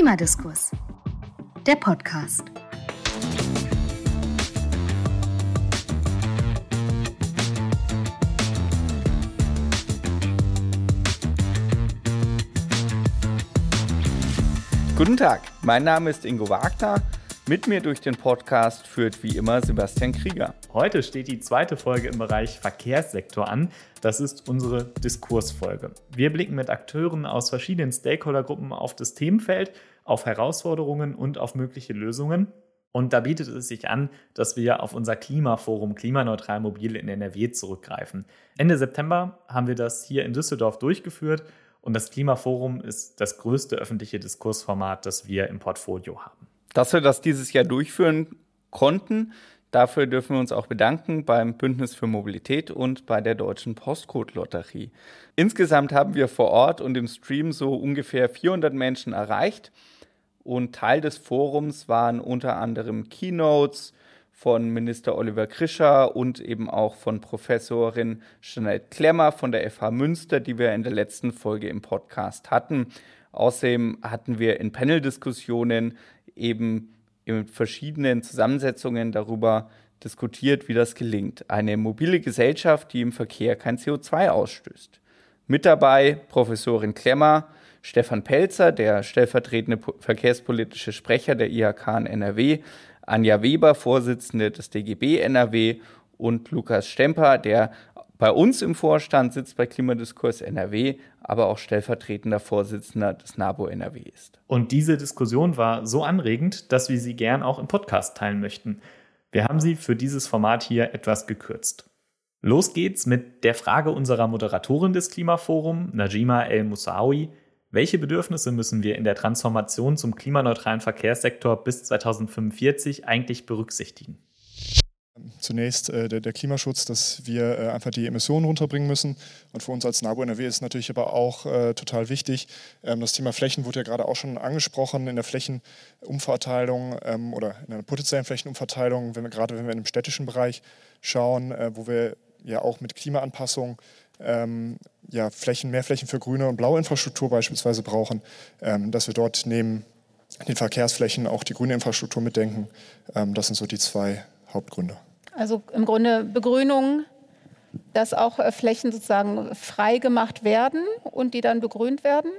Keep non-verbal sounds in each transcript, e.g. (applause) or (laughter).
Klimadiskurs, der Podcast. Guten Tag, mein Name ist Ingo Wagner. Mit mir durch den Podcast führt wie immer Sebastian Krieger. Heute steht die zweite Folge im Bereich Verkehrssektor an. Das ist unsere Diskursfolge. Wir blicken mit Akteuren aus verschiedenen Stakeholdergruppen auf das Themenfeld, auf Herausforderungen und auf mögliche Lösungen. Und da bietet es sich an, dass wir auf unser Klimaforum Klimaneutral Mobil in NRW zurückgreifen. Ende September haben wir das hier in Düsseldorf durchgeführt und das Klimaforum ist das größte öffentliche Diskursformat, das wir im Portfolio haben. Dass wir das dieses Jahr durchführen konnten, dafür dürfen wir uns auch bedanken beim Bündnis für Mobilität und bei der Deutschen Postcode-Lotterie. Insgesamt haben wir vor Ort und im Stream so ungefähr 400 Menschen erreicht. Und Teil des Forums waren unter anderem Keynotes von Minister Oliver Krischer und eben auch von Professorin Jeanette Klemmer von der FH Münster, die wir in der letzten Folge im Podcast hatten. Außerdem hatten wir in Panel-Diskussionen eben in verschiedenen Zusammensetzungen darüber diskutiert, wie das gelingt. Eine mobile Gesellschaft, die im Verkehr kein CO2 ausstößt. Mit dabei Professorin Klemmer, Stefan Pelzer, der stellvertretende verkehrspolitische Sprecher der IHK in NRW, Anja Weber, Vorsitzende des DGB NRW und Lukas Stemper, der bei uns im Vorstand sitzt bei Klimadiskurs NRW, aber auch stellvertretender Vorsitzender des NABO NRW ist. Und diese Diskussion war so anregend, dass wir sie gern auch im Podcast teilen möchten. Wir haben sie für dieses Format hier etwas gekürzt. Los geht's mit der Frage unserer Moderatorin des Klimaforum, Najima El Moussaoui. Welche Bedürfnisse müssen wir in der Transformation zum klimaneutralen Verkehrssektor bis 2045 eigentlich berücksichtigen? Zunächst äh, der, der, Klimaschutz, dass wir äh, einfach die Emissionen runterbringen müssen. Und für uns als NABU NRW ist natürlich aber auch äh, total wichtig. Ähm, das Thema Flächen wurde ja gerade auch schon angesprochen in der Flächenumverteilung ähm, oder in der potenziellen Flächenumverteilung, wenn wir, gerade wenn wir in dem städtischen Bereich schauen, äh, wo wir ja auch mit Klimaanpassung ähm, ja, Flächen, mehr Flächen für grüne und blaue Infrastruktur beispielsweise brauchen, ähm, dass wir dort neben den Verkehrsflächen auch die grüne Infrastruktur mitdenken. Ähm, das sind so die zwei Hauptgründe. Also im Grunde Begrünung, dass auch äh, Flächen sozusagen frei gemacht werden und die dann begrünt werden?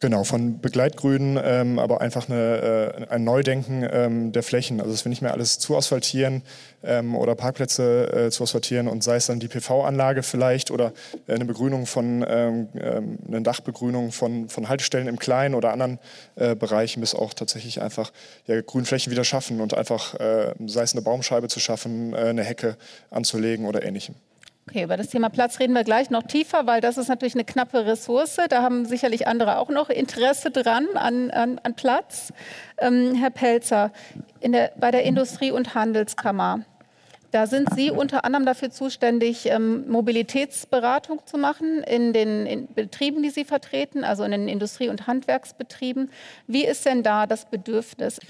Genau, von Begleitgrünen, ähm, aber einfach eine, äh, ein Neudenken ähm, der Flächen. Also dass wir nicht mehr alles zu asphaltieren ähm, oder Parkplätze äh, zu asphaltieren und sei es dann die PV-Anlage vielleicht oder eine Begrünung von, ähm, ähm, eine Dachbegrünung von, von Haltestellen im Kleinen oder anderen äh, Bereichen bis auch tatsächlich einfach ja, Grünflächen wieder schaffen und einfach, äh, sei es eine Baumscheibe zu schaffen, äh, eine Hecke anzulegen oder ähnlichem. Okay, über das Thema Platz reden wir gleich noch tiefer, weil das ist natürlich eine knappe Ressource. Da haben sicherlich andere auch noch Interesse dran an, an, an Platz. Ähm, Herr Pelzer, der, bei der Industrie- und Handelskammer, da sind Sie unter anderem dafür zuständig, ähm, Mobilitätsberatung zu machen in den in Betrieben, die Sie vertreten, also in den Industrie- und Handwerksbetrieben. Wie ist denn da das Bedürfnis?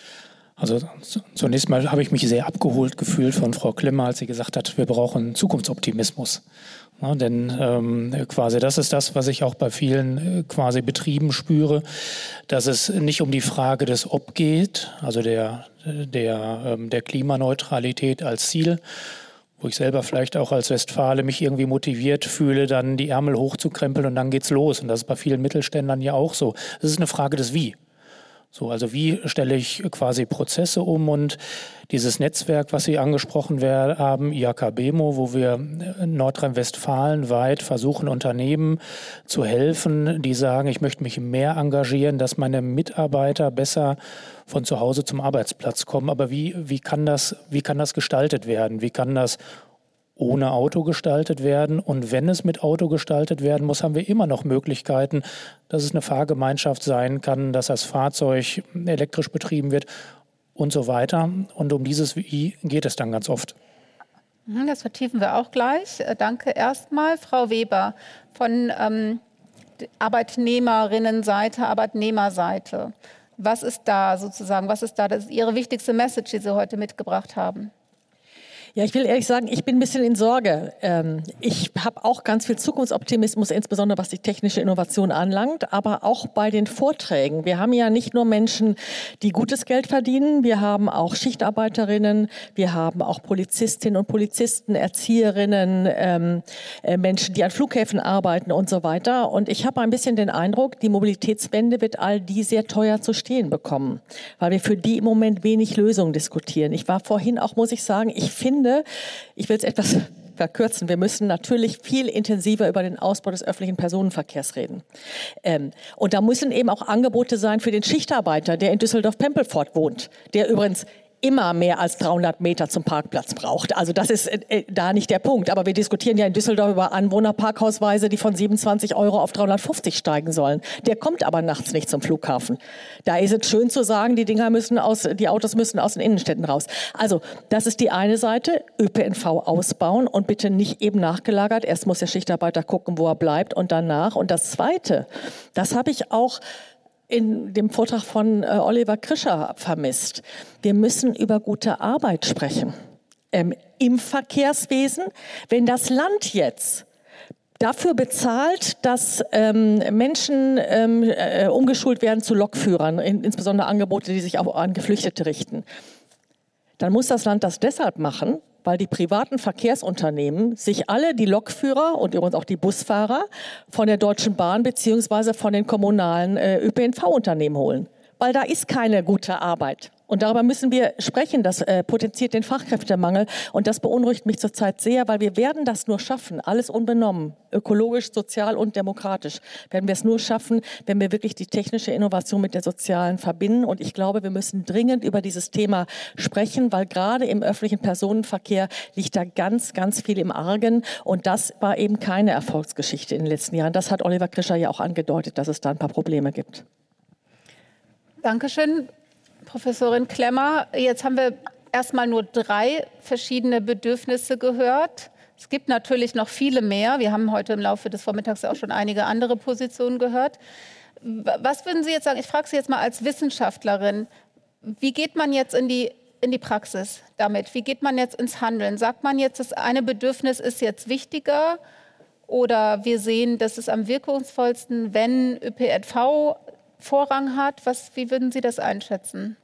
Also zunächst mal habe ich mich sehr abgeholt gefühlt von Frau Klemmer, als sie gesagt hat, wir brauchen Zukunftsoptimismus. Ja, denn ähm, quasi das ist das, was ich auch bei vielen äh, quasi Betrieben spüre, dass es nicht um die Frage des Ob geht, also der, der, ähm, der Klimaneutralität als Ziel, wo ich selber vielleicht auch als Westfale mich irgendwie motiviert fühle, dann die Ärmel hochzukrempeln und dann geht's los. Und das ist bei vielen Mittelständlern ja auch so. Es ist eine Frage des Wie. So, also wie stelle ich quasi Prozesse um und dieses Netzwerk, was Sie angesprochen haben, IAK-BEMO, wo wir Nordrhein-Westfalen weit versuchen, Unternehmen zu helfen, die sagen, ich möchte mich mehr engagieren, dass meine Mitarbeiter besser von zu Hause zum Arbeitsplatz kommen. Aber wie, wie, kann, das, wie kann das gestaltet werden? Wie kann das ohne Auto gestaltet werden. Und wenn es mit Auto gestaltet werden muss, haben wir immer noch Möglichkeiten, dass es eine Fahrgemeinschaft sein kann, dass das Fahrzeug elektrisch betrieben wird und so weiter. Und um dieses Wie geht es dann ganz oft. Mhm, das vertiefen wir auch gleich. Äh, danke erstmal, Frau Weber von ähm, Arbeitnehmerinnenseite, Arbeitnehmerseite. Was ist da sozusagen, was ist da das ist Ihre wichtigste Message, die Sie heute mitgebracht haben? Ja, ich will ehrlich sagen, ich bin ein bisschen in Sorge. Ähm, ich habe auch ganz viel Zukunftsoptimismus, insbesondere was die technische Innovation anlangt, aber auch bei den Vorträgen. Wir haben ja nicht nur Menschen, die gutes Geld verdienen, wir haben auch Schichtarbeiterinnen, wir haben auch Polizistinnen und Polizisten, Erzieherinnen, ähm, äh, Menschen, die an Flughäfen arbeiten und so weiter. Und ich habe ein bisschen den Eindruck, die Mobilitätswende wird all die sehr teuer zu stehen bekommen, weil wir für die im Moment wenig Lösungen diskutieren. Ich war vorhin auch, muss ich sagen, ich finde, finde, ich will es etwas (laughs) verkürzen. Wir müssen natürlich viel intensiver über den Ausbau des öffentlichen Personenverkehrs reden. Ähm, und da müssen eben auch Angebote sein für den Schichtarbeiter, der in Düsseldorf-Pempelfort wohnt, der übrigens immer mehr als 300 Meter zum Parkplatz braucht. Also das ist äh, äh, da nicht der Punkt. Aber wir diskutieren ja in Düsseldorf über Anwohnerparkhausweise, die von 27 Euro auf 350 steigen sollen. Der kommt aber nachts nicht zum Flughafen. Da ist es schön zu sagen, die Dinger müssen aus, die Autos müssen aus den Innenstädten raus. Also das ist die eine Seite, ÖPNV ausbauen und bitte nicht eben nachgelagert. Erst muss der Schichtarbeiter gucken, wo er bleibt und danach. Und das Zweite, das habe ich auch in dem Vortrag von äh, Oliver Krischer vermisst. Wir müssen über gute Arbeit sprechen ähm, im Verkehrswesen. Wenn das Land jetzt dafür bezahlt, dass ähm, Menschen ähm, äh, umgeschult werden zu Lokführern, in, insbesondere Angebote, die sich auch an Geflüchtete richten, dann muss das Land das deshalb machen, weil die privaten Verkehrsunternehmen sich alle die Lokführer und übrigens auch die Busfahrer von der Deutschen Bahn beziehungsweise von den kommunalen äh, ÖPNV-Unternehmen holen. Weil da ist keine gute Arbeit. Und darüber müssen wir sprechen. Das äh, potenziert den Fachkräftemangel. Und das beunruhigt mich zurzeit sehr, weil wir werden das nur schaffen, alles unbenommen, ökologisch, sozial und demokratisch, werden wir es nur schaffen, wenn wir wirklich die technische Innovation mit der sozialen verbinden. Und ich glaube, wir müssen dringend über dieses Thema sprechen, weil gerade im öffentlichen Personenverkehr liegt da ganz, ganz viel im Argen. Und das war eben keine Erfolgsgeschichte in den letzten Jahren. Das hat Oliver Krischer ja auch angedeutet, dass es da ein paar Probleme gibt. Dankeschön. Professorin Klemmer, jetzt haben wir erstmal nur drei verschiedene Bedürfnisse gehört. Es gibt natürlich noch viele mehr. Wir haben heute im Laufe des Vormittags auch schon einige andere Positionen gehört. Was würden Sie jetzt sagen? Ich frage Sie jetzt mal als Wissenschaftlerin. Wie geht man jetzt in die, in die Praxis damit? Wie geht man jetzt ins Handeln? Sagt man jetzt, das eine Bedürfnis ist jetzt wichtiger oder wir sehen, dass es am wirkungsvollsten, wenn ÖPNV Vorrang hat. Was, wie würden Sie das einschätzen?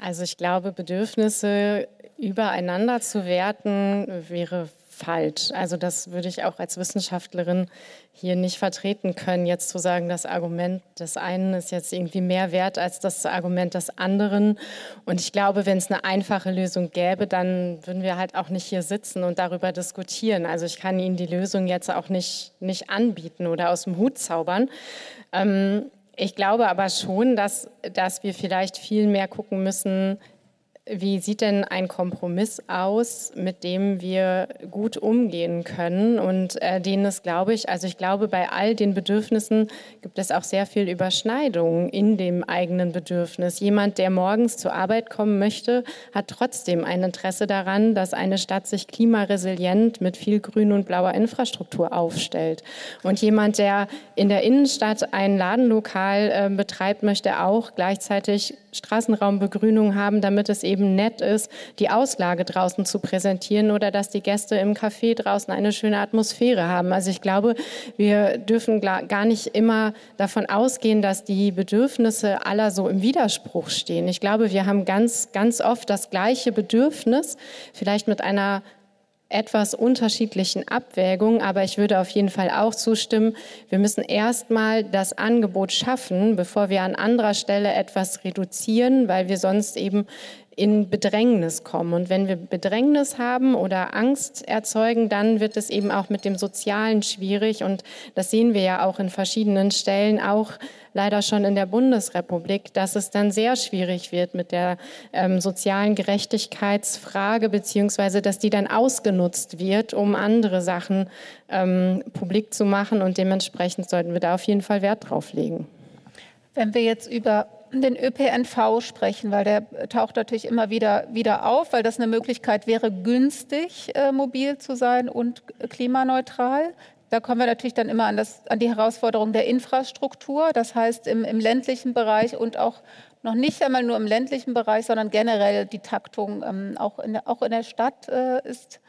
Also ich glaube, Bedürfnisse übereinander zu werten wäre falsch. Also das würde ich auch als Wissenschaftlerin hier nicht vertreten können, jetzt zu sagen, das Argument des einen ist jetzt irgendwie mehr wert als das Argument des anderen. Und ich glaube, wenn es eine einfache Lösung gäbe, dann würden wir halt auch nicht hier sitzen und darüber diskutieren. Also ich kann Ihnen die Lösung jetzt auch nicht, nicht anbieten oder aus dem Hut zaubern. Ähm, ich glaube aber schon, dass, dass wir vielleicht viel mehr gucken müssen, wie sieht denn ein Kompromiss aus, mit dem wir gut umgehen können und äh, den es, glaube ich, also ich glaube, bei all den Bedürfnissen gibt es auch sehr viel Überschneidung in dem eigenen Bedürfnis. Jemand, der morgens zur Arbeit kommen möchte, hat trotzdem ein Interesse daran, dass eine Stadt sich klimaresilient mit viel grün und blauer Infrastruktur aufstellt. Und jemand, der in der Innenstadt ein Ladenlokal äh, betreibt, möchte auch gleichzeitig Straßenraumbegrünung haben, damit es eben nett ist, die Auslage draußen zu präsentieren oder dass die Gäste im Café draußen eine schöne Atmosphäre haben. Also ich glaube, wir dürfen gar nicht immer davon ausgehen, dass die Bedürfnisse aller so im Widerspruch stehen. Ich glaube, wir haben ganz, ganz oft das gleiche Bedürfnis, vielleicht mit einer etwas unterschiedlichen Abwägungen, aber ich würde auf jeden Fall auch zustimmen, wir müssen erstmal das Angebot schaffen, bevor wir an anderer Stelle etwas reduzieren, weil wir sonst eben in Bedrängnis kommen. Und wenn wir Bedrängnis haben oder Angst erzeugen, dann wird es eben auch mit dem Sozialen schwierig. Und das sehen wir ja auch in verschiedenen Stellen, auch leider schon in der Bundesrepublik, dass es dann sehr schwierig wird mit der ähm, sozialen Gerechtigkeitsfrage, beziehungsweise dass die dann ausgenutzt wird, um andere Sachen ähm, publik zu machen. Und dementsprechend sollten wir da auf jeden Fall Wert drauf legen. Wenn wir jetzt über den ÖPNV sprechen, weil der taucht natürlich immer wieder, wieder auf, weil das eine Möglichkeit wäre, günstig äh, mobil zu sein und klimaneutral. Da kommen wir natürlich dann immer an, das, an die Herausforderung der Infrastruktur, das heißt im, im ländlichen Bereich und auch noch nicht einmal nur im ländlichen Bereich, sondern generell die Taktung ähm, auch, in der, auch in der Stadt äh, ist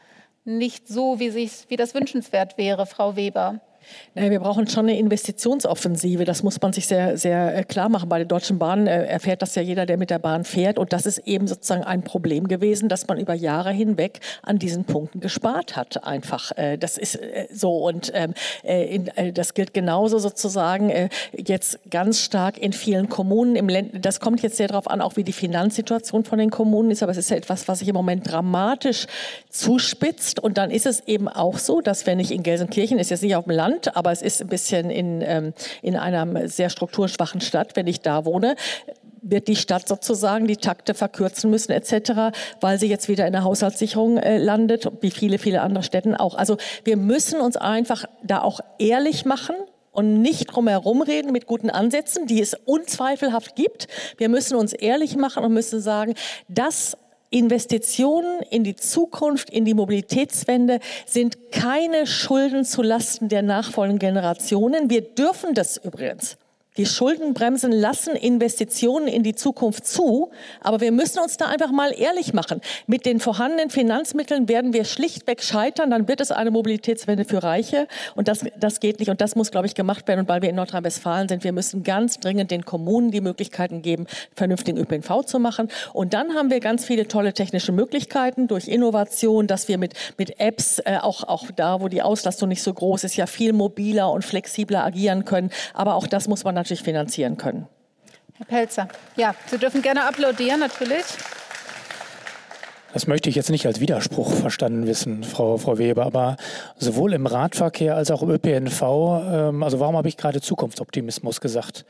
nicht so, wie, sich, wie das wünschenswert wäre, Frau Weber. Naja, wir brauchen schon eine Investitionsoffensive. Das muss man sich sehr, sehr äh, klar machen. Bei der Deutschen Bahn äh, erfährt das ja jeder, der mit der Bahn fährt. Und das ist eben sozusagen ein Problem gewesen, dass man über Jahre hinweg an diesen Punkten gespart hat. Einfach. Äh, das ist so. Und ähm, das gilt genauso sozusagen jetzt ganz stark in vielen Kommunen. Im das kommt jetzt sehr darauf an, auch wie die Finanzsituation von den Kommunen ist. Aber es ist ja etwas, was sich im Moment dramatisch zuspitzt. Und dann ist es eben auch so, dass wenn ich in Gelsenkirchen, ist jetzt nicht auf dem Land, Land, aber es ist ein bisschen in, ähm, in einer sehr strukturschwachen Stadt, wenn ich da wohne wird die Stadt sozusagen die Takte verkürzen müssen etc., weil sie jetzt wieder in der Haushaltssicherung äh, landet, wie viele, viele andere Städten auch. Also wir müssen uns einfach da auch ehrlich machen und nicht drumherum reden mit guten Ansätzen, die es unzweifelhaft gibt. Wir müssen uns ehrlich machen und müssen sagen, das Investitionen in die Zukunft, in die Mobilitätswende sind keine Schulden zu Lasten der nachfolgenden Generationen. Wir dürfen das übrigens. Die Schuldenbremsen lassen Investitionen in die Zukunft zu, aber wir müssen uns da einfach mal ehrlich machen. Mit den vorhandenen Finanzmitteln werden wir schlichtweg scheitern, dann wird es eine Mobilitätswende für Reiche und das, das geht nicht und das muss, glaube ich, gemacht werden. Und weil wir in Nordrhein-Westfalen sind, wir müssen ganz dringend den Kommunen die Möglichkeiten geben, vernünftigen ÖPNV zu machen. Und dann haben wir ganz viele tolle technische Möglichkeiten durch Innovation, dass wir mit, mit Apps, äh, auch, auch da, wo die Auslastung nicht so groß ist, ja viel mobiler und flexibler agieren können. Aber auch das muss man natürlich finanzieren können. Herr Pelzer, ja, Sie dürfen gerne applaudieren, natürlich. Das möchte ich jetzt nicht als Widerspruch verstanden wissen, Frau, Frau Weber, aber sowohl im Radverkehr als auch im ÖPNV, ähm, also warum habe ich gerade Zukunftsoptimismus gesagt?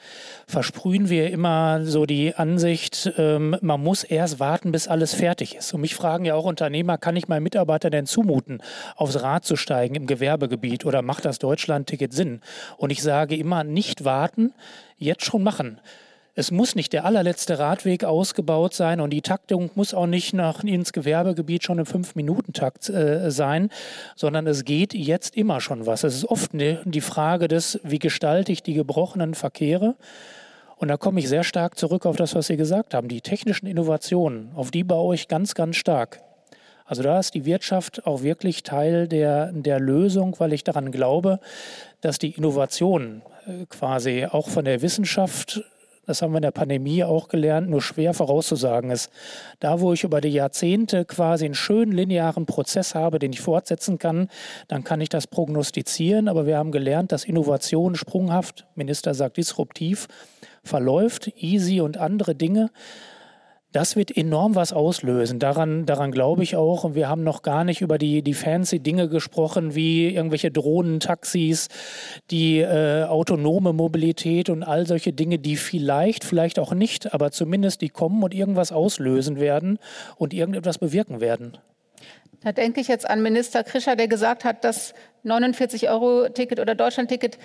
Versprühen wir immer so die Ansicht, ähm, man muss erst warten, bis alles fertig ist. Und mich fragen ja auch Unternehmer, kann ich meinen Mitarbeitern denn zumuten, aufs Rad zu steigen im Gewerbegebiet oder macht das Deutschland-Ticket Sinn? Und ich sage immer, nicht warten, jetzt schon machen. Es muss nicht der allerletzte Radweg ausgebaut sein und die Taktung muss auch nicht nach, ins Gewerbegebiet schon im Fünf-Minuten-Takt äh, sein, sondern es geht jetzt immer schon was. Es ist oft ne, die Frage des, wie gestalte ich die gebrochenen Verkehre? Und da komme ich sehr stark zurück auf das, was Sie gesagt haben. Die technischen Innovationen, auf die baue ich ganz, ganz stark. Also da ist die Wirtschaft auch wirklich Teil der, der Lösung, weil ich daran glaube, dass die Innovationen äh, quasi auch von der Wissenschaft das haben wir in der Pandemie auch gelernt, nur schwer vorauszusagen ist. Da, wo ich über die Jahrzehnte quasi einen schönen linearen Prozess habe, den ich fortsetzen kann, dann kann ich das prognostizieren. Aber wir haben gelernt, dass Innovation sprunghaft, Minister sagt disruptiv, verläuft, easy und andere Dinge das wird enorm was auslösen. Daran, daran glaube ich auch. Und wir haben noch gar nicht über die, die fancy Dinge gesprochen, wie irgendwelche Drohnentaxis, die äh, autonome Mobilität und all solche Dinge, die vielleicht, vielleicht auch nicht, aber zumindest die kommen und irgendwas auslösen werden und irgendetwas bewirken werden. Da denke ich jetzt an Minister Krischer, der gesagt hat, das 49-Euro-Ticket oder Deutschland-Ticket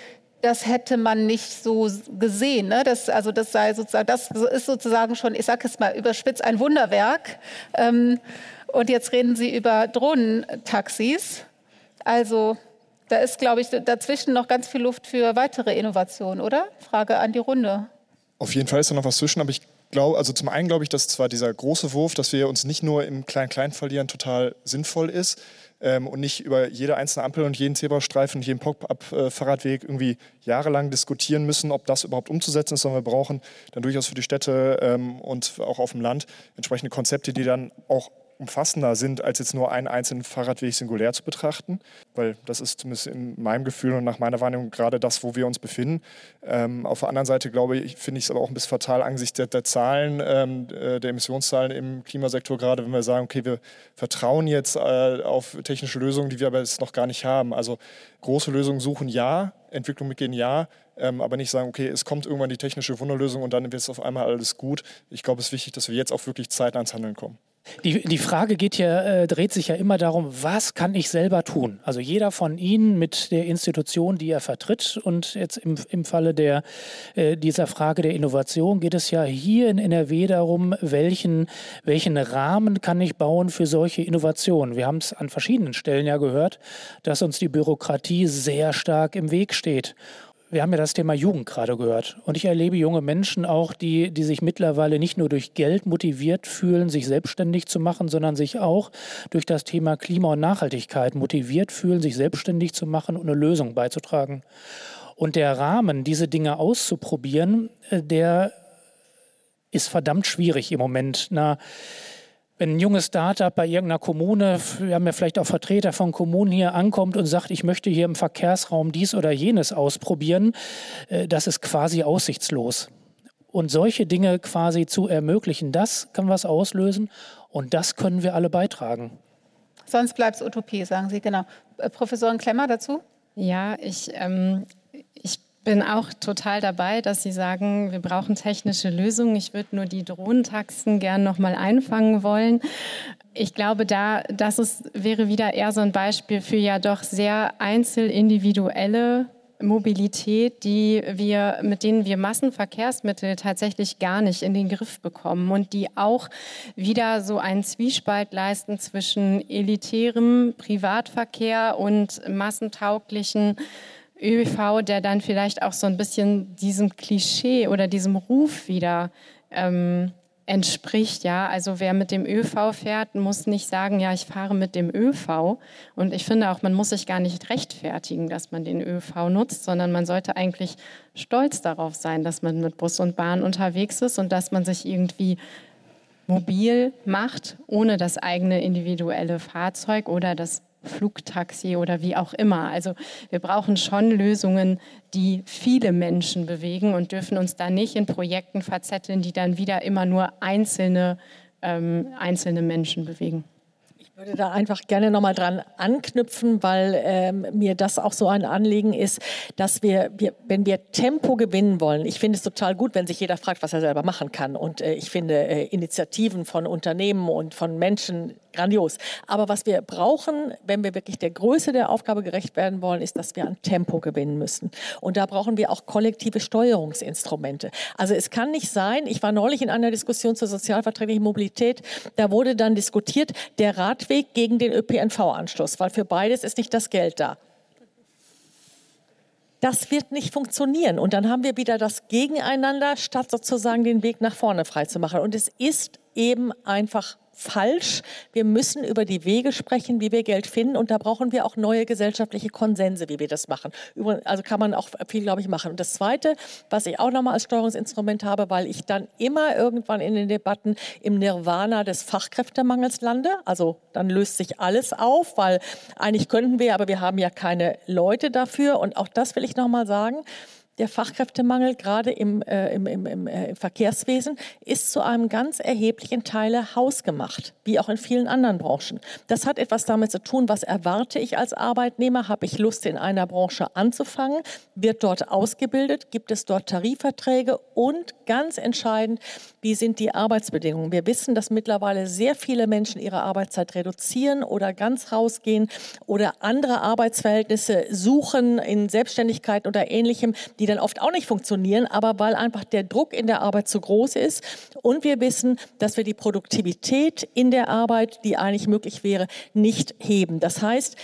das hätte man nicht so gesehen. Ne? Das, also das sei sozusagen, das ist sozusagen schon, ich sage es mal überspitzt, ein Wunderwerk. Ähm, und jetzt reden Sie über Drohnentaxis. Also da ist, glaube ich, dazwischen noch ganz viel Luft für weitere Innovationen, oder? Frage an die Runde. Auf jeden Fall ist da noch was zwischen, aber ich glaube, also zum einen glaube ich, dass zwar dieser große Wurf, dass wir uns nicht nur im Klein-Klein verlieren, total sinnvoll ist ähm, und nicht über jede einzelne Ampel und jeden Zebrastreifen und jeden Pop-up-Fahrradweg irgendwie jahrelang diskutieren müssen, ob das überhaupt umzusetzen ist, sondern wir brauchen dann durchaus für die Städte ähm, und auch auf dem Land entsprechende Konzepte, die dann auch umfassender sind, als jetzt nur einen einzelnen Fahrradweg singulär zu betrachten, weil das ist zumindest in meinem Gefühl und nach meiner Wahrnehmung gerade das, wo wir uns befinden. Ähm, auf der anderen Seite glaube ich, finde ich es aber auch ein bisschen fatal angesichts der, der Zahlen, ähm, äh, der Emissionszahlen im Klimasektor gerade, wenn wir sagen, okay, wir vertrauen jetzt äh, auf technische Lösungen, die wir aber jetzt noch gar nicht haben. Also große Lösungen suchen ja, Entwicklung mitgehen ja, ähm, aber nicht sagen, okay, es kommt irgendwann die technische Wunderlösung und dann wird es auf einmal alles gut. Ich glaube, es ist wichtig, dass wir jetzt auch wirklich Zeit ans Handeln kommen. Die, die Frage geht ja, äh, dreht sich ja immer darum, was kann ich selber tun? Also jeder von Ihnen mit der Institution, die er vertritt. Und jetzt im, im Falle der, äh, dieser Frage der Innovation geht es ja hier in NRW darum, welchen, welchen Rahmen kann ich bauen für solche Innovationen? Wir haben es an verschiedenen Stellen ja gehört, dass uns die Bürokratie sehr stark im Weg steht wir haben ja das Thema Jugend gerade gehört. Und ich erlebe junge Menschen auch, die, die sich mittlerweile nicht nur durch Geld motiviert fühlen, sich selbstständig zu machen, sondern sich auch durch das Thema Klima und Nachhaltigkeit motiviert fühlen, sich selbstständig zu machen und eine Lösung beizutragen. Und der Rahmen, diese Dinge auszuprobieren, äh, der ist verdammt schwierig im Moment. Na, wenn ein junges Startup bei irgendeiner Kommune, wir haben ja vielleicht auch Vertreter von Kommunen hier, ankommt und sagt, ich möchte hier im Verkehrsraum dies oder jenes ausprobieren, äh, das ist quasi aussichtslos. Und solche Dinge quasi zu ermöglichen, das kann was auslösen und das können wir alle beitragen. Sonst bleibt es Utopie, sagen Sie, genau. Äh, Professorin Klemmer dazu? Ja, ich, ähm, ich bin auch total dabei, dass Sie sagen, wir brauchen technische Lösungen. Ich würde nur die Drohnentaxen gern noch mal einfangen wollen. Ich glaube, da, das ist, wäre wieder eher so ein Beispiel für ja doch sehr einzelindividuelle Mobilität, die wir, mit denen wir Massenverkehrsmittel tatsächlich gar nicht in den Griff bekommen und die auch wieder so einen Zwiespalt leisten zwischen elitärem Privatverkehr und massentauglichen ÖV, der dann vielleicht auch so ein bisschen diesem Klischee oder diesem Ruf wieder ähm, entspricht. Ja, also wer mit dem ÖV fährt, muss nicht sagen, ja, ich fahre mit dem ÖV. Und ich finde auch, man muss sich gar nicht rechtfertigen, dass man den ÖV nutzt, sondern man sollte eigentlich stolz darauf sein, dass man mit Bus und Bahn unterwegs ist und dass man sich irgendwie mobil macht, ohne das eigene individuelle Fahrzeug oder das Flugtaxi oder wie auch immer. Also wir brauchen schon Lösungen, die viele Menschen bewegen und dürfen uns da nicht in Projekten verzetteln, die dann wieder immer nur einzelne, ähm, einzelne Menschen bewegen. Ich würde da einfach gerne nochmal dran anknüpfen, weil ähm, mir das auch so ein Anliegen ist, dass wir, wir, wenn wir Tempo gewinnen wollen, ich finde es total gut, wenn sich jeder fragt, was er selber machen kann. Und äh, ich finde äh, Initiativen von Unternehmen und von Menschen grandios. Aber was wir brauchen, wenn wir wirklich der Größe der Aufgabe gerecht werden wollen, ist, dass wir an Tempo gewinnen müssen. Und da brauchen wir auch kollektive Steuerungsinstrumente. Also es kann nicht sein, ich war neulich in einer Diskussion zur sozialverträglichen Mobilität, da wurde dann diskutiert, der Radweg gegen den ÖPNV-Anschluss, weil für beides ist nicht das Geld da. Das wird nicht funktionieren. Und dann haben wir wieder das Gegeneinander, statt sozusagen den Weg nach vorne freizumachen. Und es ist eben einfach falsch. Wir müssen über die Wege sprechen, wie wir Geld finden. Und da brauchen wir auch neue gesellschaftliche Konsense, wie wir das machen. Also kann man auch viel, glaube ich, machen. Und das Zweite, was ich auch nochmal als Steuerungsinstrument habe, weil ich dann immer irgendwann in den Debatten im Nirvana des Fachkräftemangels lande. Also dann löst sich alles auf, weil eigentlich könnten wir, aber wir haben ja keine Leute dafür. Und auch das will ich nochmal sagen der Fachkräftemangel gerade im, äh, im, im, im äh, Verkehrswesen ist zu einem ganz erheblichen Teil hausgemacht, wie auch in vielen anderen Branchen. Das hat etwas damit zu tun, was erwarte ich als Arbeitnehmer? Habe ich Lust, in einer Branche anzufangen? Wird dort ausgebildet? Gibt es dort Tarifverträge? Und ganz entscheidend, wie sind die Arbeitsbedingungen? Wir wissen, dass mittlerweile sehr viele Menschen ihre Arbeitszeit reduzieren oder ganz rausgehen oder andere Arbeitsverhältnisse suchen in Selbstständigkeit oder ähnlichem, die die dann oft auch nicht funktionieren, aber weil einfach der Druck in der Arbeit zu groß ist. Und wir wissen, dass wir die Produktivität in der Arbeit, die eigentlich möglich wäre, nicht heben. Das heißt,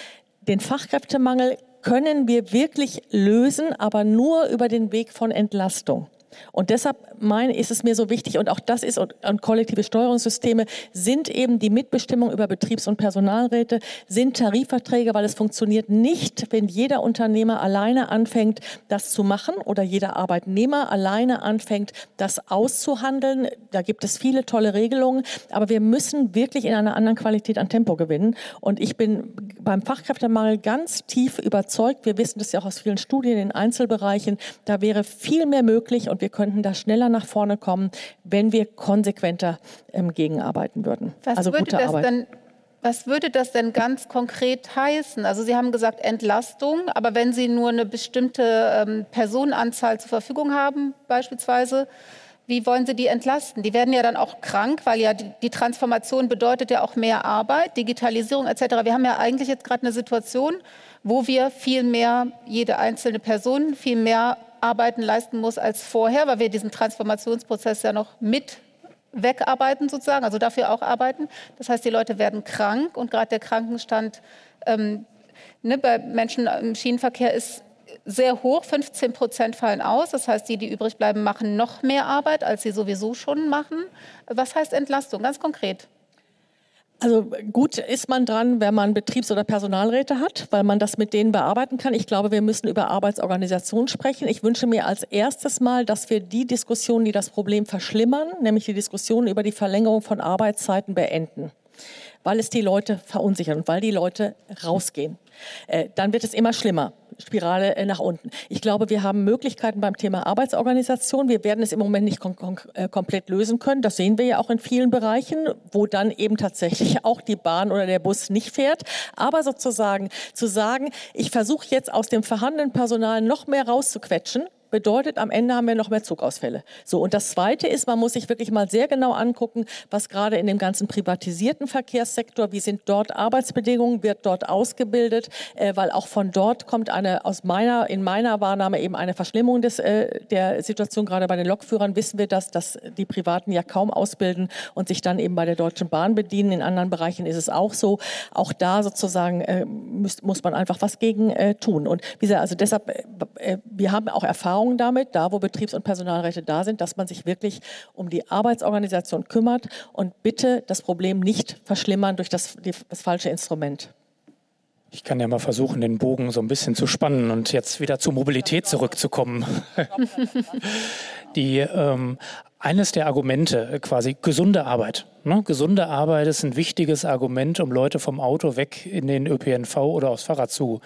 den Fachkräftemangel können wir wirklich lösen, aber nur über den Weg von Entlastung. Und deshalb meine, ist es mir so wichtig, und auch das ist, und, und kollektive Steuerungssysteme sind eben die Mitbestimmung über Betriebs- und Personalräte, sind Tarifverträge, weil es funktioniert nicht, wenn jeder Unternehmer alleine anfängt, das zu machen oder jeder Arbeitnehmer alleine anfängt, das auszuhandeln. Da gibt es viele tolle Regelungen, aber wir müssen wirklich in einer anderen Qualität an Tempo gewinnen. Und ich bin beim Fachkräftemangel ganz tief überzeugt. Wir wissen das ja auch aus vielen Studien in Einzelbereichen. Da wäre viel mehr möglich und wir könnten da schneller nach vorne kommen, wenn wir konsequenter ähm, gegenarbeiten würden. Was also würde gute Arbeit. Denn, was würde das denn ganz konkret heißen? Also Sie haben gesagt Entlastung, aber wenn Sie nur eine bestimmte ähm, Personenanzahl zur Verfügung haben, beispielsweise, wie wollen Sie die entlasten? Die werden ja dann auch krank, weil ja die, die Transformation bedeutet ja auch mehr Arbeit, Digitalisierung etc. Wir haben ja eigentlich jetzt gerade eine Situation, wo wir viel mehr, jede einzelne Person viel mehr Arbeiten leisten muss als vorher, weil wir diesen Transformationsprozess ja noch mit wegarbeiten sozusagen, also dafür auch arbeiten. Das heißt, die Leute werden krank und gerade der Krankenstand ähm, ne, bei Menschen im Schienenverkehr ist sehr hoch, 15 Prozent fallen aus. Das heißt, die, die übrig bleiben, machen noch mehr Arbeit, als sie sowieso schon machen. Was heißt Entlastung, ganz konkret? Also gut ist man dran, wenn man Betriebs- oder Personalräte hat, weil man das mit denen bearbeiten kann. Ich glaube, wir müssen über Arbeitsorganisation sprechen. Ich wünsche mir als erstes mal, dass wir die Diskussionen, die das Problem verschlimmern, nämlich die Diskussionen über die Verlängerung von Arbeitszeiten beenden weil es die Leute verunsichert und weil die Leute rausgehen. Äh, dann wird es immer schlimmer. Spirale äh, nach unten. Ich glaube, wir haben Möglichkeiten beim Thema Arbeitsorganisation. Wir werden es im Moment nicht äh, komplett lösen können. Das sehen wir ja auch in vielen Bereichen, wo dann eben tatsächlich (laughs) auch die Bahn oder der Bus nicht fährt. Aber sozusagen zu sagen, ich versuche jetzt aus dem vorhandenen Personal noch mehr rauszuquetschen, bedeutet, am Ende haben wir noch mehr Zugausfälle. So, und das Zweite ist, man muss sich wirklich mal sehr genau angucken, was gerade in dem ganzen privatisierten Verkehrssektor, wie sind dort Arbeitsbedingungen, wird dort ausgebildet, äh, weil auch von dort kommt eine, aus meiner, in meiner Wahrnahme eben eine Verschlimmung des, äh, der Situation. Gerade bei den Lokführern wissen wir das, dass die Privaten ja kaum ausbilden und sich dann eben bei der Deutschen Bahn bedienen. In anderen Bereichen ist es auch so. Auch da sozusagen äh, muss, muss man einfach was gegen äh, tun. Und wie gesagt, also deshalb, äh, äh, wir haben auch Erfahrung Erfahrungen damit, da wo Betriebs- und Personalrechte da sind, dass man sich wirklich um die Arbeitsorganisation kümmert und bitte das Problem nicht verschlimmern durch das, das falsche Instrument. Ich kann ja mal versuchen, den Bogen so ein bisschen zu spannen und jetzt wieder zur Mobilität zurückzukommen. (laughs) die ähm, eines der Argumente, quasi gesunde Arbeit. Ne? Gesunde Arbeit ist ein wichtiges Argument, um Leute vom Auto weg in den ÖPNV oder aufs Fahrrad zu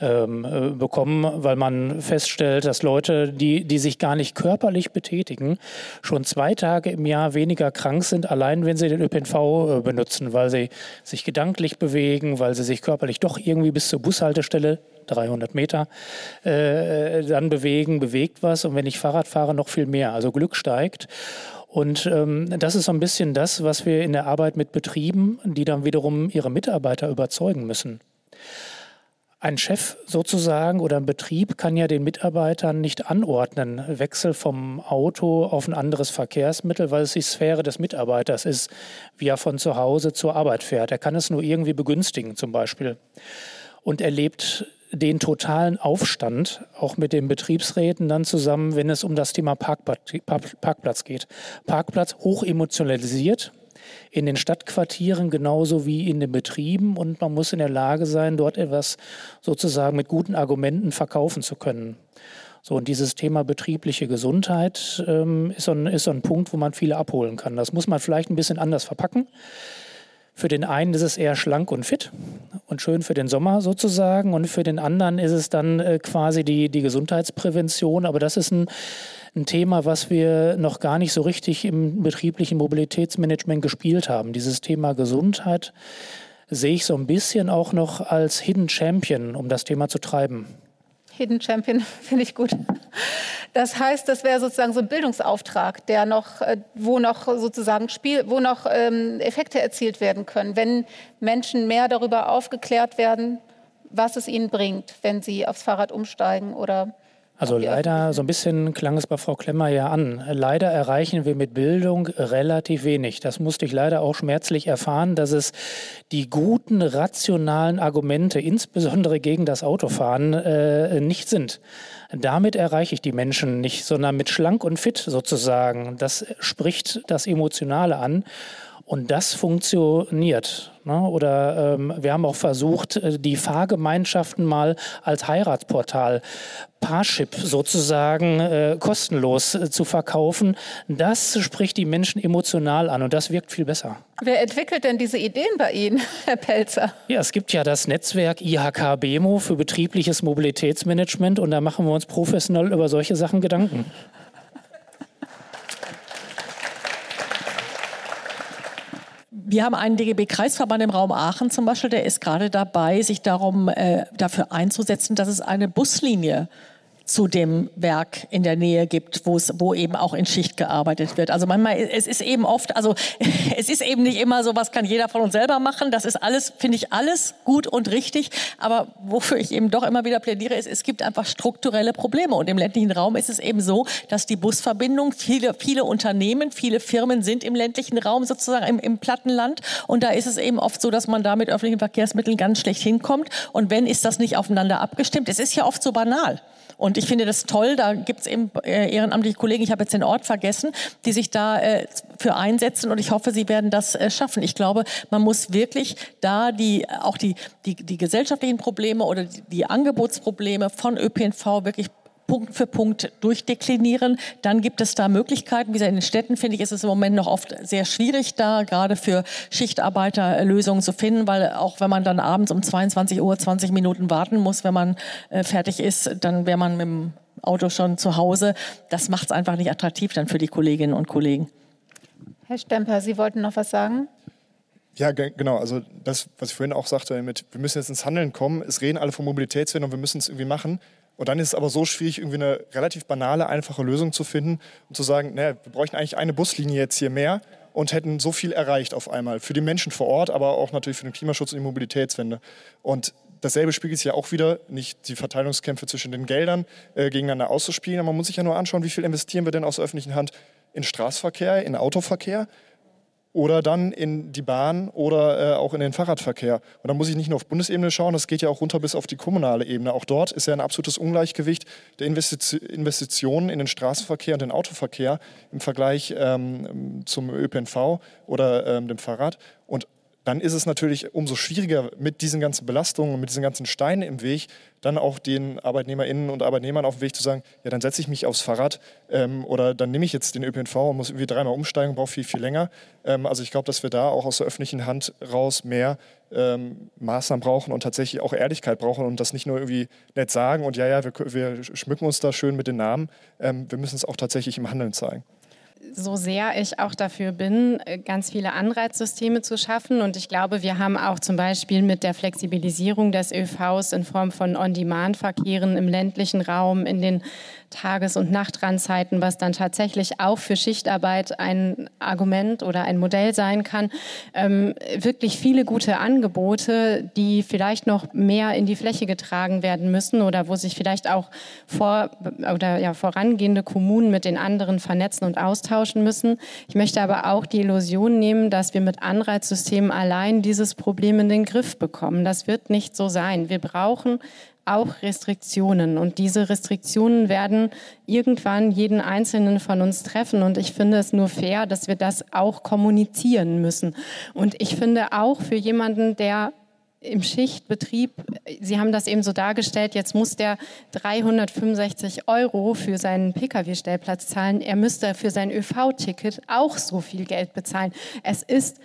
ähm, äh, bekommen, weil man feststellt, dass Leute, die, die sich gar nicht körperlich betätigen, schon zwei Tage im Jahr weniger krank sind, allein wenn sie den ÖPNV äh, benutzen, weil sie sich gedanklich bewegen, weil sie sich körperlich doch irgendwie bis zur Bushaltestelle 300 Meter äh, dann bewegen, bewegt was und wenn ich Fahrrad fahre, noch viel mehr. Also Glück steigt. Und ähm, das ist so ein bisschen das, was wir in der Arbeit mit Betrieben, die dann wiederum ihre Mitarbeiter überzeugen müssen. Ein Chef sozusagen oder ein Betrieb kann ja den Mitarbeitern nicht anordnen, Wechsel vom Auto auf ein anderes Verkehrsmittel, weil es die Sphäre des Mitarbeiters ist, wie er von zu Hause zur Arbeit fährt. Er kann es nur irgendwie begünstigen zum Beispiel. Und er lebt den totalen Aufstand, auch mit den Betriebsräten dann zusammen, wenn es um das Thema Parkplatz geht. Parkplatz hoch emotionalisiert, in den Stadtquartieren genauso wie in den Betrieben und man muss in der Lage sein, dort etwas sozusagen mit guten Argumenten verkaufen zu können. So, und dieses Thema betriebliche Gesundheit ähm, ist, so ein, ist so ein Punkt, wo man viele abholen kann. Das muss man vielleicht ein bisschen anders verpacken. Für den einen ist es eher schlank und fit und schön für den Sommer sozusagen. Und für den anderen ist es dann äh, quasi die, die Gesundheitsprävention. Aber das ist ein, ein Thema, was wir noch gar nicht so richtig im betrieblichen Mobilitätsmanagement gespielt haben. Dieses Thema Gesundheit sehe ich so ein bisschen auch noch als Hidden Champion, um das Thema zu treiben. Hidden Champion (laughs) finde ich gut. Das heißt, das wäre sozusagen so ein Bildungsauftrag, der noch, äh, wo noch sozusagen Spiel, wo noch ähm, Effekte erzielt werden können, wenn Menschen mehr darüber aufgeklärt werden, was es ihnen bringt, wenn sie aufs Fahrrad umsteigen oder also leider, so ein bisschen klang es bei Frau Klemmer ja an. Leider erreichen wir mit Bildung relativ wenig. Das musste ich leider auch schmerzlich erfahren, dass es die guten, rationalen Argumente, insbesondere gegen das Autofahren, äh, nicht sind. Damit erreiche ich die Menschen nicht, sondern mit schlank und fit sozusagen. Das spricht das Emotionale an. Und das funktioniert. Ne? Oder ähm, wir haben auch versucht, äh, die Fahrgemeinschaften mal als Heiratsportal Parship sozusagen äh, kostenlos äh, zu verkaufen. Das spricht die Menschen emotional an und das wirkt viel besser. Wer entwickelt denn diese Ideen bei Ihnen, (laughs) Herr Pelzer? Ja, es gibt ja das Netzwerk IHK BEMO für betriebliches Mobilitätsmanagement und da machen wir uns professionell über solche Sachen Gedanken. Wir haben einen DGB-Kreisverband im Raum Aachen zum Beispiel, der ist gerade dabei, sich darum äh, dafür einzusetzen, dass es eine Buslinie zu dem Werk in der Nähe gibt, wo es, wo eben auch in Schicht gearbeitet wird. Also manchmal, es ist eben oft, also (laughs) es ist eben nicht immer so, was kann jeder von uns selber machen. Das ist alles, finde ich, alles gut und richtig. Aber wofür ich eben doch immer wieder plädiere, ist, es gibt einfach strukturelle Probleme. Und im ländlichen Raum ist es eben so, dass die Busverbindung, viele, viele Unternehmen, viele Firmen sind im ländlichen Raum sozusagen im, im Plattenland. Und da ist es eben oft so, dass man da mit öffentlichen Verkehrsmitteln ganz schlecht hinkommt. Und wenn, ist das nicht aufeinander abgestimmt. Es ist ja oft so banal. Und ich finde das toll, da gibt es eben äh, ehrenamtliche Kollegen, ich habe jetzt den Ort vergessen, die sich da äh, für einsetzen und ich hoffe, sie werden das äh, schaffen. Ich glaube, man muss wirklich da die, auch die, die, die gesellschaftlichen Probleme oder die, die Angebotsprobleme von ÖPNV wirklich Punkt für Punkt durchdeklinieren. Dann gibt es da Möglichkeiten. Wie gesagt, in den Städten finde ich, ist es im Moment noch oft sehr schwierig, da gerade für Schichtarbeiter Lösungen zu finden, weil auch wenn man dann abends um 22 Uhr 20 Minuten warten muss, wenn man äh, fertig ist, dann wäre man mit dem Auto schon zu Hause. Das macht es einfach nicht attraktiv dann für die Kolleginnen und Kollegen. Herr Stemper, Sie wollten noch was sagen? Ja, genau. Also das, was ich vorhin auch sagte, mit, wir müssen jetzt ins Handeln kommen. Es reden alle von Mobilitätswende und wir müssen es irgendwie machen. Und dann ist es aber so schwierig, irgendwie eine relativ banale, einfache Lösung zu finden und zu sagen, naja, wir bräuchten eigentlich eine Buslinie jetzt hier mehr und hätten so viel erreicht auf einmal. Für die Menschen vor Ort, aber auch natürlich für den Klimaschutz und die Mobilitätswende. Und dasselbe spiegelt sich ja auch wieder, nicht die Verteilungskämpfe zwischen den Geldern äh, gegeneinander auszuspielen, aber man muss sich ja nur anschauen, wie viel investieren wir denn aus der öffentlichen Hand in Straßenverkehr, in Autoverkehr oder dann in die Bahn oder äh, auch in den Fahrradverkehr. Und da muss ich nicht nur auf Bundesebene schauen, das geht ja auch runter bis auf die kommunale Ebene. Auch dort ist ja ein absolutes Ungleichgewicht der Investitionen in den Straßenverkehr und den Autoverkehr im Vergleich ähm, zum ÖPNV oder ähm, dem Fahrrad. Und dann ist es natürlich umso schwieriger mit diesen ganzen Belastungen und mit diesen ganzen Steinen im Weg, dann auch den Arbeitnehmerinnen und Arbeitnehmern auf den Weg zu sagen, ja, dann setze ich mich aufs Fahrrad ähm, oder dann nehme ich jetzt den ÖPNV und muss irgendwie dreimal umsteigen, brauche viel, viel länger. Ähm, also ich glaube, dass wir da auch aus der öffentlichen Hand raus mehr ähm, Maßnahmen brauchen und tatsächlich auch Ehrlichkeit brauchen und das nicht nur irgendwie nett sagen und ja, ja, wir, wir schmücken uns da schön mit den Namen. Ähm, wir müssen es auch tatsächlich im Handeln zeigen so sehr ich auch dafür bin, äh, ganz viele Anreizsysteme zu schaffen. Und ich glaube, wir haben auch zum Beispiel mit der Flexibilisierung des ÖVs in Form von On-Demand-Verkehren im ländlichen Raum, in den Tages- und Nachtrandzeiten, was dann tatsächlich auch für Schichtarbeit ein Argument oder ein Modell sein kann. Ähm, wirklich viele gute Angebote, die vielleicht noch mehr in die Fläche getragen werden müssen oder wo sich vielleicht auch vor oder ja, vorangehende Kommunen mit den anderen vernetzen und austauschen müssen. Ich möchte aber auch die Illusion nehmen, dass wir mit Anreizsystemen allein dieses Problem in den Griff bekommen. Das wird nicht so sein. Wir brauchen auch Restriktionen. Und diese Restriktionen werden irgendwann jeden Einzelnen von uns treffen. Und ich finde es nur fair, dass wir das auch kommunizieren müssen. Und ich finde auch für jemanden, der im Schichtbetrieb, Sie haben das eben so dargestellt, jetzt muss der 365 Euro für seinen Pkw-Stellplatz zahlen. Er müsste für sein ÖV-Ticket auch so viel Geld bezahlen. Es ist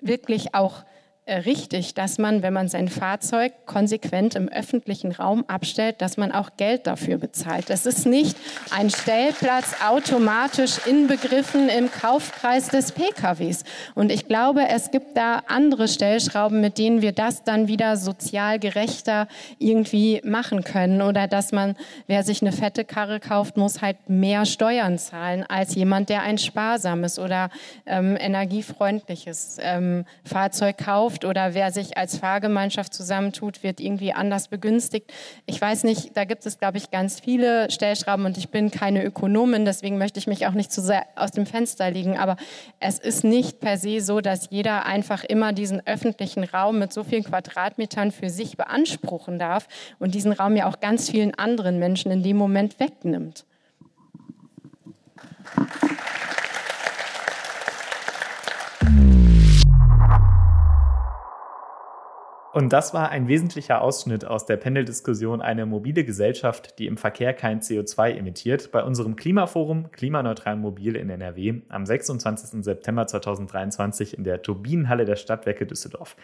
wirklich auch richtig, dass man, wenn man sein Fahrzeug konsequent im öffentlichen Raum abstellt, dass man auch Geld dafür bezahlt. Das ist nicht ein Stellplatz automatisch inbegriffen im Kaufpreis des PKWs. Und ich glaube, es gibt da andere Stellschrauben, mit denen wir das dann wieder sozial gerechter irgendwie machen können. Oder dass man, wer sich eine fette Karre kauft, muss halt mehr Steuern zahlen als jemand, der ein sparsames oder ähm, energiefreundliches ähm, Fahrzeug kauft kauft oder wer sich als Fahrgemeinschaft zusammentut, wird irgendwie anders begünstigt. Ich weiß nicht, da gibt es, glaube ich, ganz viele Stellschrauben und ich bin keine Ökonomin, deswegen möchte ich mich auch nicht zu sehr aus dem Fenster legen. Aber es ist nicht per se so, dass jeder einfach immer diesen öffentlichen Raum mit so vielen Quadratmetern für sich beanspruchen darf und diesen Raum ja auch ganz vielen anderen Menschen in dem Moment wegnimmt. Und das war ein wesentlicher Ausschnitt aus der Pendeldiskussion Eine mobile Gesellschaft, die im Verkehr kein CO2 emittiert, bei unserem Klimaforum Klimaneutral Mobil in NRW am 26. September 2023 in der Turbinenhalle der Stadtwerke Düsseldorf.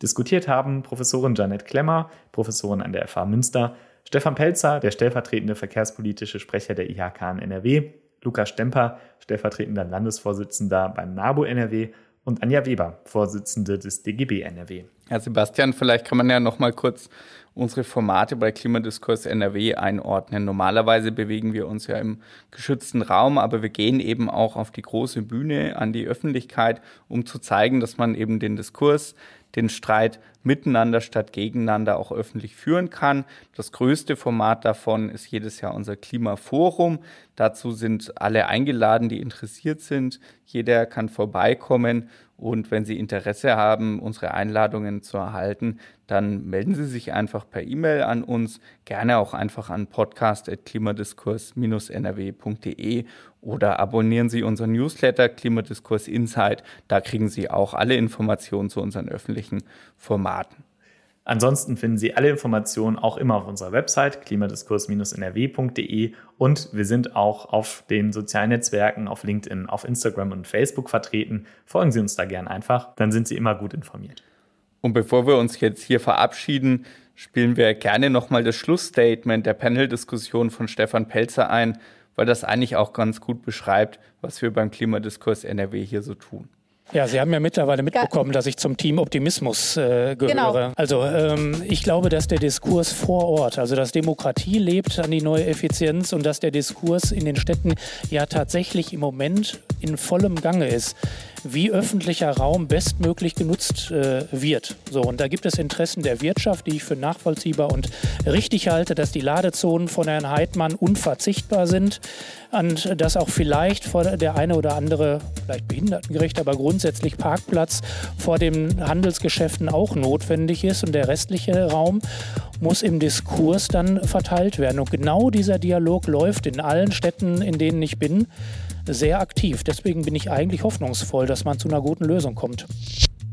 Diskutiert haben Professorin Janet Klemmer, Professorin an der FH Münster, Stefan Pelzer, der stellvertretende verkehrspolitische Sprecher der IHK in NRW, Lukas Stemper, stellvertretender Landesvorsitzender beim NABU NRW und Anja Weber, Vorsitzende des DGB NRW. Herr Sebastian, vielleicht kann man ja noch mal kurz unsere Formate bei Klimadiskurs NRW einordnen. Normalerweise bewegen wir uns ja im geschützten Raum, aber wir gehen eben auch auf die große Bühne an die Öffentlichkeit, um zu zeigen, dass man eben den Diskurs den Streit miteinander statt gegeneinander auch öffentlich führen kann. Das größte Format davon ist jedes Jahr unser Klimaforum. Dazu sind alle eingeladen, die interessiert sind. Jeder kann vorbeikommen und wenn Sie Interesse haben, unsere Einladungen zu erhalten, dann melden Sie sich einfach per E-Mail an uns, gerne auch einfach an podcast.klimadiskurs-nrw.de oder abonnieren Sie unseren Newsletter Klimadiskurs Insight. Da kriegen Sie auch alle Informationen zu unseren öffentlichen Formaten. Ansonsten finden Sie alle Informationen auch immer auf unserer Website klimadiskurs-nrw.de und wir sind auch auf den sozialen Netzwerken, auf LinkedIn, auf Instagram und Facebook vertreten. Folgen Sie uns da gern einfach, dann sind Sie immer gut informiert. Und bevor wir uns jetzt hier verabschieden, spielen wir gerne nochmal das Schlussstatement der Panel-Diskussion von Stefan Pelzer ein, weil das eigentlich auch ganz gut beschreibt, was wir beim Klimadiskurs NRW hier so tun. Ja, Sie haben ja mittlerweile mitbekommen, dass ich zum Team Optimismus äh, gehöre. Genau. Also ähm, ich glaube, dass der Diskurs vor Ort, also dass Demokratie lebt an die neue Effizienz und dass der Diskurs in den Städten ja tatsächlich im Moment in vollem Gange ist wie öffentlicher Raum bestmöglich genutzt äh, wird. So, und da gibt es Interessen der Wirtschaft, die ich für nachvollziehbar und richtig halte, dass die Ladezonen von Herrn Heidmann unverzichtbar sind und dass auch vielleicht vor der eine oder andere, vielleicht behindertengerecht, aber grundsätzlich Parkplatz vor den Handelsgeschäften auch notwendig ist und der restliche Raum muss im Diskurs dann verteilt werden. Und genau dieser Dialog läuft in allen Städten, in denen ich bin sehr aktiv. Deswegen bin ich eigentlich hoffnungsvoll, dass man zu einer guten Lösung kommt.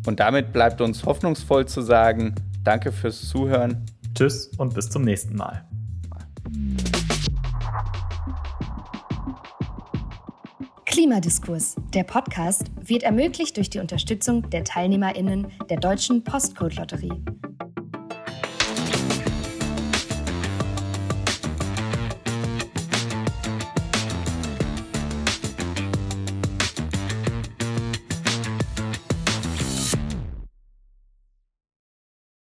Und damit bleibt uns hoffnungsvoll zu sagen, danke fürs Zuhören. Tschüss und bis zum nächsten Mal. Klimadiskurs, der Podcast, wird ermöglicht durch die Unterstützung der TeilnehmerInnen der Deutschen Postcode-Lotterie.